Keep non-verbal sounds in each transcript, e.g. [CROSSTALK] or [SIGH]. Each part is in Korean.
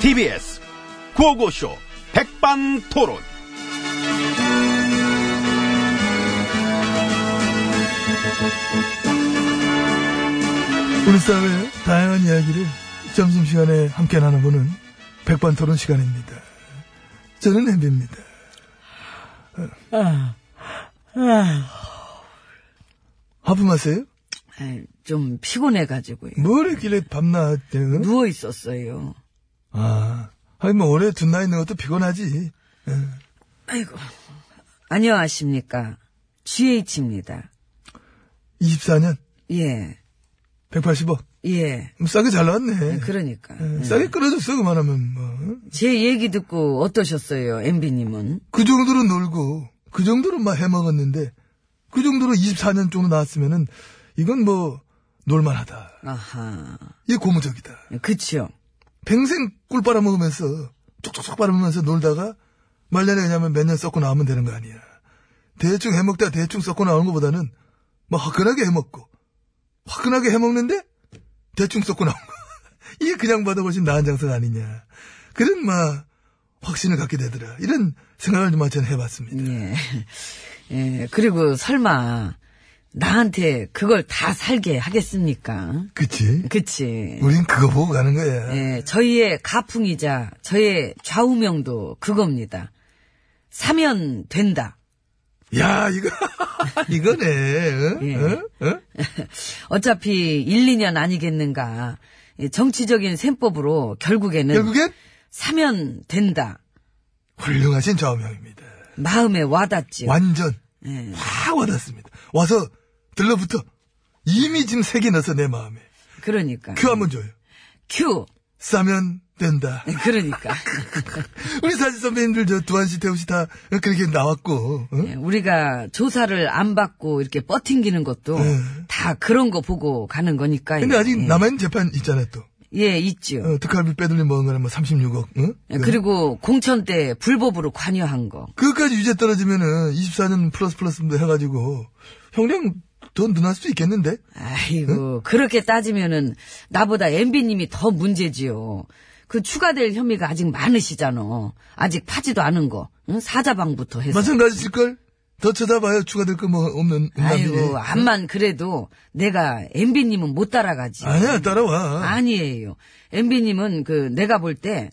TBS 구호고쇼 백반토론. 우리 사회의 다양한 이야기를 점심시간에 함께 나눠보는 백반토론 시간입니다. 저는 엠비입니다. 하품하세요? 아이, 좀 피곤해가지고요. 뭘 했길래 밤낮 어? 누워 있었어요. 아, 아니 뭐 오래 둔나 있는 것도 피곤하지. 아이고. 안녕하십니까. GH입니다. 24년 예, 180억. 예. 뭐 싸게 잘 나왔네. 그러니까. 예, 싸게 끌어줬어 그만하면 뭐. 제 얘기 듣고 어떠셨어요, MB님은? 그 정도로 놀고 그 정도로 막 해먹었는데 그 정도로 24년 정도 나왔으면은 이건 뭐 놀만하다. 아하. 이게 고무적이다. 그쵸. 평생 꿀 빨아먹으면서 쪽쪽쪽 빨아먹으면서 놀다가 말년에 그냥 몇년 썩고 나오면 되는 거 아니야. 대충 해먹다 대충 썩고 나오는 것보다는 뭐 화끈하게 해먹고 화끈하게 해먹는데 대충 썩고 나온 거. [LAUGHS] 이게 그냥 봐도 훨씬 나은 장사가 아니냐. 그런 막 확신을 갖게 되더라. 이런 생각을 좀 저는 해봤습니다. 예. 예, 그리고 설마, 나한테 그걸 다 살게 하겠습니까? 그치? 그치. 우린 그거 보고 가는 거야. 예, 저희의 가풍이자 저의 좌우명도 그겁니다. 사면 된다. 야, 이거, [LAUGHS] 이거네. 어? 예. 어? 어? [LAUGHS] 어차피 1, 2년 아니겠는가. 이 정치적인 셈법으로 결국에는 결국엔 사면 된다. 훌륭하신 좌우명입니다. 마음에 와닿지요. 완전 예. 확 와닿습니다. 와서 들러붙어. 이미 지금 색이 나서 내 마음에. 그러니까. 큐 한번 줘요. 큐. 싸면 된다. 그러니까. [LAUGHS] 우리 사진 선배님들 저 두한 씨, 태우 씨 다 그렇게 나왔고. 어? 예, 우리가 조사를 안 받고 이렇게 버팅기는 것도 예. 다 그런 거 보고 가는 거니까요. 근데 아직 예. 남아있는 재판 있잖아요, 또. 예, 있죠. 어, 특활비 빼돌림 먹은 거는 뭐 36억, 응? 예, 그리고 공천 때 불법으로 관여한 거. 그것까지 유죄 떨어지면은 24년 플러스 플러스 해가지고 형량 더 늘어날 수도 있겠는데? 아이고, 그렇게 따지면은 나보다 MB님이 더 문제지요. 그 추가될 혐의가 아직 많으시잖아. 아직 파지도 않은 거. 응? 사자방부터 해서. 마찬가지일걸? 더 쳐다봐요. 추가될 거 뭐 없는 음란비리. 아이고, 암만 그래도 내가 MB님은 못 따라가지. 아니야, 따라와. 아니에요. MB님은 그 내가 볼 때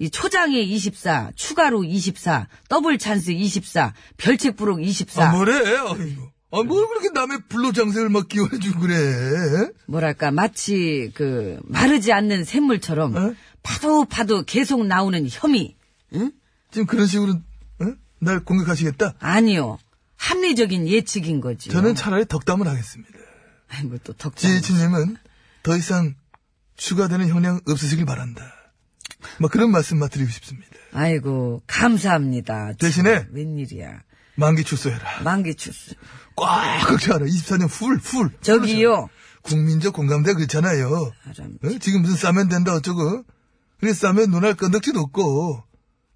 이 초장에 24, 추가로 24, 더블 찬스 24, 별책 부록 24. 아, 뭐래? 아이고. 아, 뭘 그렇게 남의 불로 장생을 막 기원해주고 그래? 뭐랄까 마치 그 마르지 않는 샘물처럼 어? 파도 파도 계속 나오는 혐의. 응? 지금 그런 식으로, 어? 날 공격하시겠다? 아니요. 합리적인 예측인 거지. 저는 차라리 덕담을 하겠습니다. 아이고 또 덕담. 지혜진님은 더 이상 추가되는 형량 없으시길 바란다. 뭐 그런 말씀 만 드리고 싶습니다. 아이고 감사합니다. 참, 대신에 웬일이야. 만기 출소해라. 만기 출소. 꽉 긁혀라. 24년 풀, 풀. 저기요. 국민적 공감대 그렇잖아요. 어? 지금 무슨 싸면 된다 어쩌고. 그래 싸면 눈알 건덕지도 없고.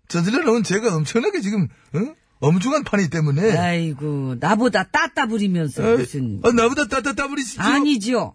저질러 놓은 죄가 엄청나게 지금 어? 엄중한 판이기 때문에. 아이고 나보다 따따 부리면서 어, 무슨 어, 나보다 따따 따부리시죠? 아니지요.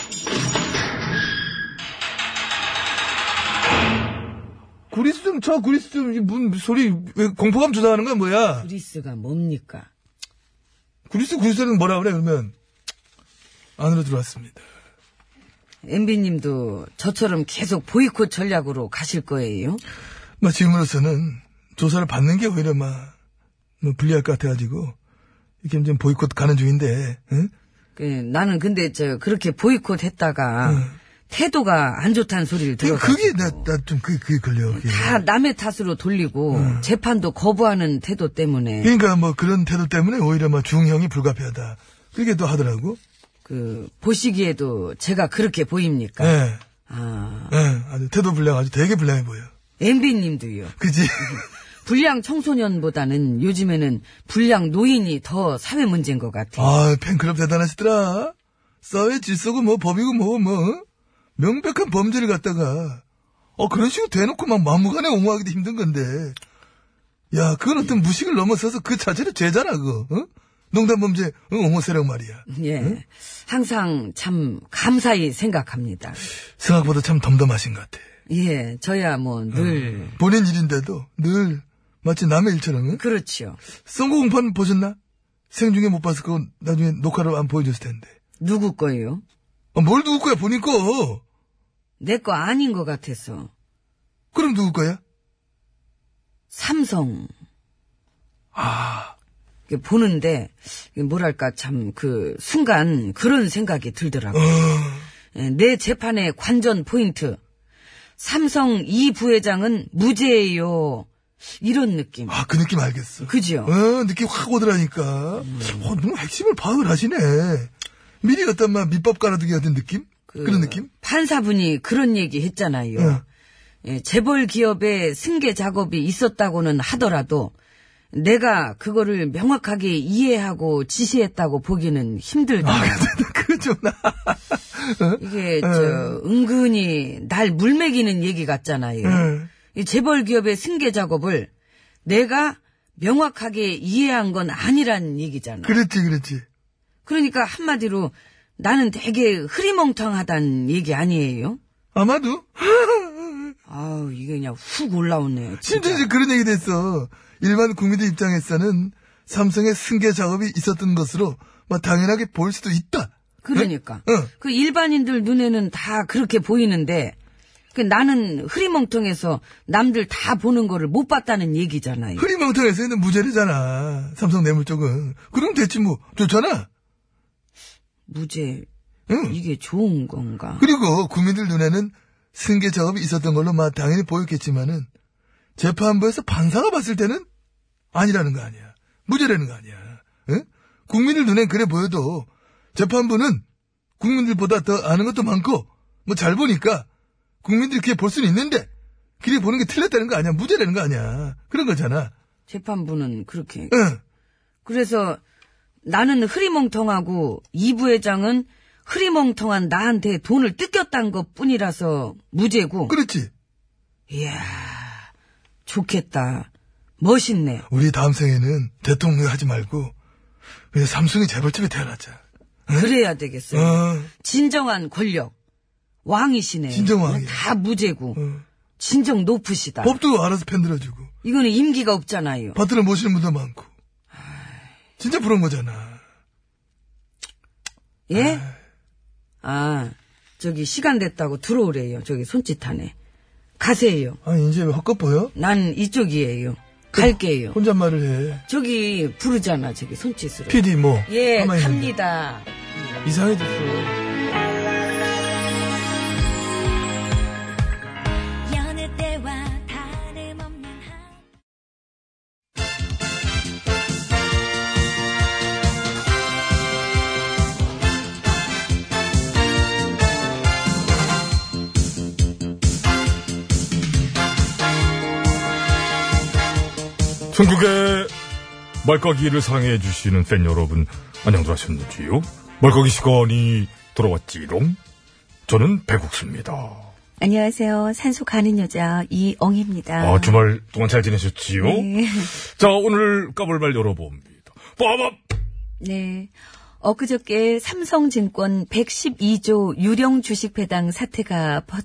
구리스 좀 쳐, 구리스 좀, 이 문, 소리, 왜 공포감 조장하는 거야, 뭐야? 그리스가 뭡니까? 구리스, 구리스는 뭐라 그래, 그러면? 안으로 들어왔습니다. MB님도 저처럼 계속 보이콧 전략으로 가실 거예요? 뭐 지금으로서는 조사를 받는 게 오히려 막, 뭐 불리할 것 같아가지고, 이렇게 좀 보이콧 가는 중인데, 응? 그, 나는 근데 저 그렇게 보이콧 했다가 태도가 안 좋다는 소리를 그- 들어서 그게 나, 나 좀, 그게, 그게 걸려. 그게. 다 남의 탓으로 돌리고 재판도 거부하는 태도 때문에 그러니까 뭐 그런 태도 때문에 오히려 뭐 중형이 불가피하다. 그렇게 또 하더라고. 그 보시기에도 제가 그렇게 보입니까? 예. 아, 예, 아주 태도 불량 아주 되게 불량해 보여. MB님도요. 그지? [LAUGHS] 불량 청소년보다는 요즘에는 불량 노인이 더 사회 문제인 것 같아요. 아, 팬클럽 대단하시더라. 사회 질서고 뭐 법이고 뭐, 뭐, 명백한 범죄를 갖다가, 어, 그런 식으로 대놓고 막 막무가내 옹호하기도 힘든 건데. 야, 그건 어떤 무식을 넘어서서 그 자체로 죄잖아, 그거. 어? 농담 범죄, 응, 옹호 세력 말이야. 예. 항상 참 감사히 생각합니다. 생각보다 참 덤덤하신 것 같아. 예, 저야 뭐늘 본인 일인데도 늘 마치 남의 일처럼, 응? 그렇죠. 선거 공판 보셨나? 생중에 못 봐서 그거 나중에 녹화로 안 보여줬을 텐데. 누구 거예요? 아, 뭘 누구 거야, 본인 거. 내 거 아닌 것 같아서. 그럼 누구 거야? 삼성. 아. 보는데, 뭐랄까, 참, 그, 순간 그런 생각이 들더라고요. 예, 내 재판의 관전 포인트. 삼성 이 부회장은 무죄예요. 이런 느낌. 아, 그 느낌 알겠어. 그죠? 어, 느낌 확 오더라니까. 어, 너무 핵심을 파악을 하시네. 미리 어떤 막 밑밥 깔아두기 같은 느낌? 그, 런 느낌? 판사분이 그런 얘기 했잖아요. 어. 예, 재벌 기업의 승계 작업이 있었다고는 하더라도 내가 그거를 명확하게 이해하고 지시했다고 보기는 힘들다. 아, 그거 좀 나. [LAUGHS] 이게 저 은근히 날 물먹이는 얘기 같잖아요. 응. 이 재벌 기업의 승계 작업을 내가 명확하게 이해한 건 아니란 얘기잖아. 그렇지, 그렇지. 그러니까 한마디로 나는 되게 흐리멍텅하단 얘기 아니에요? 아마도? [LAUGHS] 아우 이게 그냥 훅 올라오네. 심지어 진짜. 이제 그런 얘기도 했어. 일반 국민들 입장에서는 삼성의 승계 작업이 있었던 것으로 뭐 당연하게 보일 수도 있다. 그러니까 응. 그 일반인들 눈에는 다 그렇게 보이는데 그 나는 흐리멍텅해서 남들 다 보는 거를 못 봤다는 얘기잖아요. 흐리멍텅해서 있는 무죄잖아. 삼성 뇌물 쪽은. 그럼 됐지 뭐. 좋잖아. 무죄 응. 이게 좋은 건가? 그리고 국민들 눈에는 승계 작업이 있었던 걸로 막 당연히 보였겠지만은 재판부에서 판사가 봤을 때는 아니라는 거 아니야. 무죄라는 거 아니야. 응? 국민들 눈엔 그래 보여도 재판부는 국민들보다 더 아는 것도 많고 뭐 잘 보니까 국민들이 그렇게 볼 수는 있는데 그렇게 보는 게 틀렸다는 거 아니야. 무죄라는 거 아니야. 그런 거잖아. 재판부는 그렇게. 응. 그래서 나는 흐리멍텅하고 이 부회장은 흐리멍텅한 나한테 돈을 뜯겼단 것 뿐이라서 무죄고. 그렇지. 이야, 좋겠다. 멋있네. 우리 다음 생에는 대통령 하지 말고 그냥 삼성의 재벌집에 태어나자. 그래야 되겠어요. 어, 진정한 권력. 왕이시네. 진정 왕이야. 다 무죄고. 어. 진정 높으시다. 법도 알아서 편들어주고 이거는 임기가 없잖아요. 받들어 모시는 분도 많고. 진짜 부러운 거잖아. 예? 아, 저기 시간 됐다고 들어오래요. 저기 손짓하네. 가세요. 아니, 이제 왜 헛것 보여? 난 이쪽이에요. 갈게요. 혼잣말을 해. 저기 부르잖아. 저기 손짓으로. PD 뭐. 예. 갑니다. 이상해졌어. 전국의 말까기를 사랑해 주시는 팬 여러분 안녕들 하셨는지요? 말까기 시간이 돌아왔지롱. 저는 배국수입니다. 안녕하세요. 산소 가는 여자 이엉입니다. 아, 주말 동안 잘 지내셨지요? 네. 자, 오늘 까불말 열어봅니다. 빠밤! 네. 엊그저께 삼성증권 112조 유령 주식 배당 사태가 버-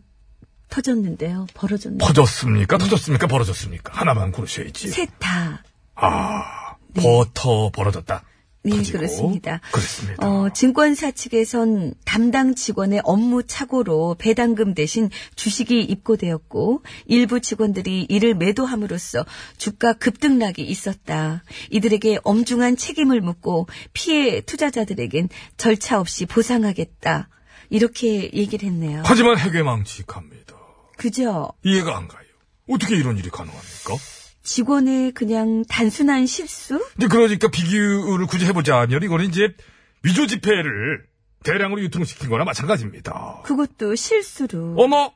터졌는데요. 벌어졌네요. 퍼졌습니까? 터졌습니까? 벌어졌습니까? 하나만 고르셔야지. 셋 다. 아, 버터 벌어졌다. 네, 터지고. 그렇습니다. 그렇습니다. 어, 증권사 측에선 담당 직원의 업무 착오로 배당금 대신 주식이 입고되었고 일부 직원들이 이를 매도함으로써 주가 급등락이 있었다. 이들에게 엄중한 책임을 묻고 피해 투자자들에겐 절차 없이 보상하겠다. 이렇게 얘기를 했네요. 하지만 해괴망측합니다. 그죠? 이해가 안 가요. 어떻게 이런 일이 가능합니까? 직원의 그냥 단순한 실수? 이제 그러니까 비교를 굳이 해보자면 이거는 이제 위조 지폐를 대량으로 유통시킨 거나 마찬가지입니다. 그것도 실수로. 어머!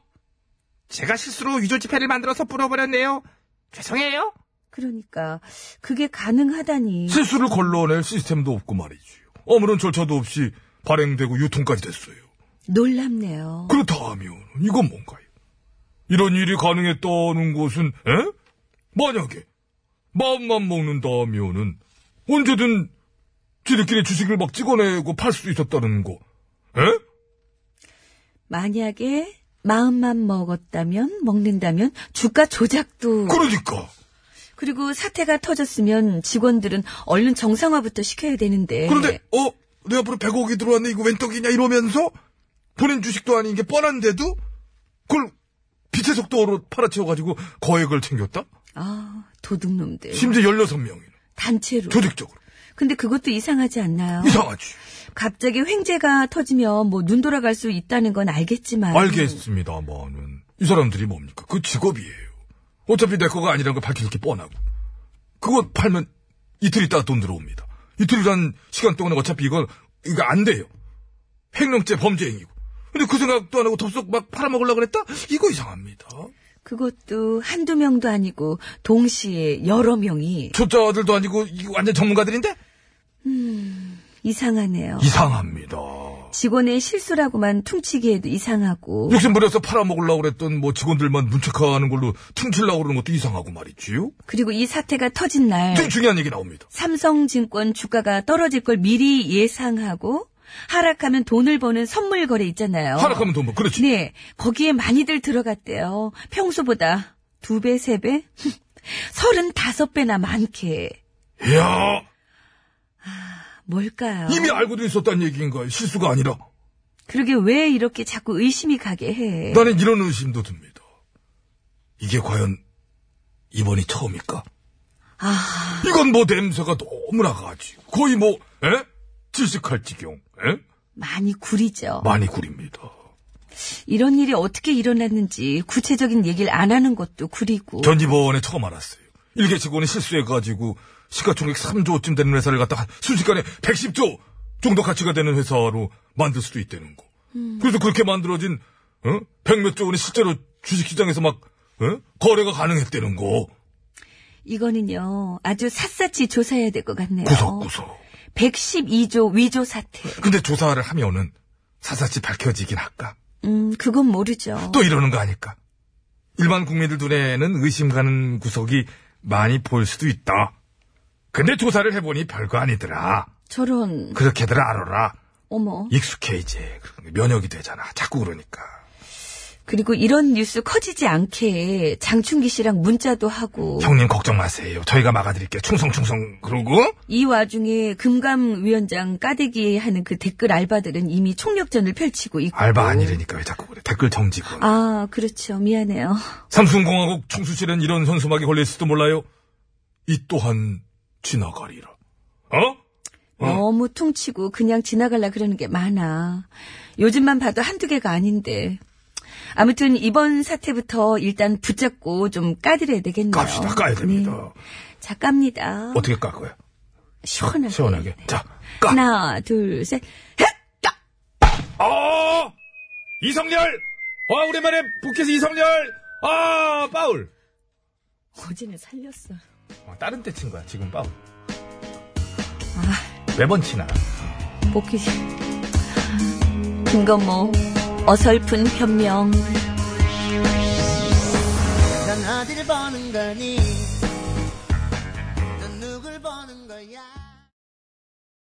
제가 실수로 위조 지폐를 만들어서 뿌려버렸네요. 죄송해요. 그러니까 그게 가능하다니. 실수를 걸러낼 시스템도 없고 말이지요. 아무런 절차도 없이 발행되고 유통까지 됐어요. 놀랍네요. 그렇다면 이건 뭔가요? 이런 일이 가능했다는 것은 에? 만약에 마음만 먹는다면은 언제든 지들끼리 주식을 막 찍어내고 팔수 있었다는 거. 에? 만약에 마음만 먹었다면 먹는다면 주가 조작도 그러니까 그리고 사태가 터졌으면 직원들은 얼른 정상화부터 시켜야 되는데 그런데 어? 내 앞으로 100억이 들어왔네 이거 웬 떡이냐 이러면서 본인 주식도 아닌 게 뻔한데도 그걸 빛의 속도로 팔아채워가지고 거액을 챙겼다? 아 도둑놈들 심지어 16명이나 단체로 조직적으로 근데 그것도 이상하지 않나요? 이상하지 갑자기 횡재가 터지면 뭐 눈 돌아갈 수 있다는 건 알겠지만 알겠습니다만은 이 사람들이 뭡니까? 그 직업이에요. 어차피 내 거가 아니라는 걸 밝힐 게 뻔하고 그거 팔면 이틀 있다가 돈 들어옵니다. 이틀이란 시간 동안에 어차피 이건 이거 안 돼요. 횡령죄 범죄 행위고. 근데 그 생각도 안 하고 덥석 막 팔아먹으려고 그랬다? 이거 이상합니다. 그것도 한두 명도 아니고 동시에 여러 명이 초짜들도 아니고 이거 완전 전문가들인데? 이상하네요. 이상합니다. 직원의 실수라고만 퉁치기에도 이상하고 욕심 부려서 팔아먹으려고 그랬던 뭐 직원들만 문책하는 걸로 퉁치려고 그러는 것도 이상하고 말이지요. 그리고 이 사태가 터진 날 되게 중요한 얘기 나옵니다. 삼성증권 주가가 떨어질 걸 미리 예상하고 하락하면 돈을 버는 선물 거래 있잖아요. 하락하면 돈 뭐, 그렇지. 네, 거기에 많이들 들어갔대요. 평소보다 두 배, 세 배? [LAUGHS] 서른다섯 배나 많게. 이야, 뭘까요? 이미 알고도 있었다는 얘기인가요? 실수가 아니라. 그러게 왜 이렇게 자꾸 의심이 가게 해? 나는 이런 의심도 듭니다. 이게 과연 이번이 처음일까? 아, 이건 뭐 냄새가 너무 나 가지고 거의 뭐 에? 질식할 지경 에? 많이 구리죠. 많이 구립니다. 이런 일이 어떻게 일어났는지 구체적인 얘기를 안 하는 것도 구리고. 전 이번에 처음 알았어요. 일개 직원이 실수해가지고 시가총액 3조쯤 되는 회사를 갖다가 순식간에 110조 정도 가치가 되는 회사로 만들 수도 있다는 거. 그래서 그렇게 만들어진 어? 백몇 조 원이 실제로 주식시장에서 막 어? 거래가 가능했다는 거. 이거는요, 아주 샅샅이 조사해야 될 것 같네요. 구석구석. 112조 위조 사태. 근데 조사를 하면은 사사치 밝혀지긴 할까? 음, 그건 모르죠. 또 이러는 거 아닐까? 일반 국민들 눈에는 의심 가는 구석이 많이 보일 수도 있다. 근데 조사를 해보니 별거 아니더라. 저런, 그렇게들 알아라. 어머. 익숙해 이제. 면역이 되잖아. 자꾸 그러니까. 그리고 이런 뉴스 커지지 않게 장충기 씨랑 문자도 하고. 형님 걱정 마세요. 저희가 막아드릴게요. 충성충성 그러고 이 와중에 금감위원장 까대기 하는 그 댓글 알바들은 이미 총력전을 펼치고 있고. 알바 아니라니까 왜 자꾸 그래. 댓글 정지군. 아, 그렇죠. 미안해요. 삼성공화국 총수실은 이런 현수막이 걸릴지도 몰라요. 이 또한 지나가리라. 어? 너무 퉁치고 그냥 지나갈라 그러는 게 많아. 요즘만 봐도 한두 개가 아닌데. 아무튼 이번 사태부터 일단 붙잡고 좀 까드려야 되겠네요. 깝시다. 까야 됩니다. 네. 자, 깝니다. 어떻게 까 거야? 시원하게. 시원하게. 자, 까. 하나, 둘, 셋. 아! 이성열! 아, 오랜만에 부캐스 이성열! 아, 파울! 어제는 살렸어. 어, 다른 때 친 거야, 지금 파울. 아, 매번 치나. 복귀. 김건모, 어설픈 변명. 넌 어디를 보는 거니? 넌 누굴 보는 거야?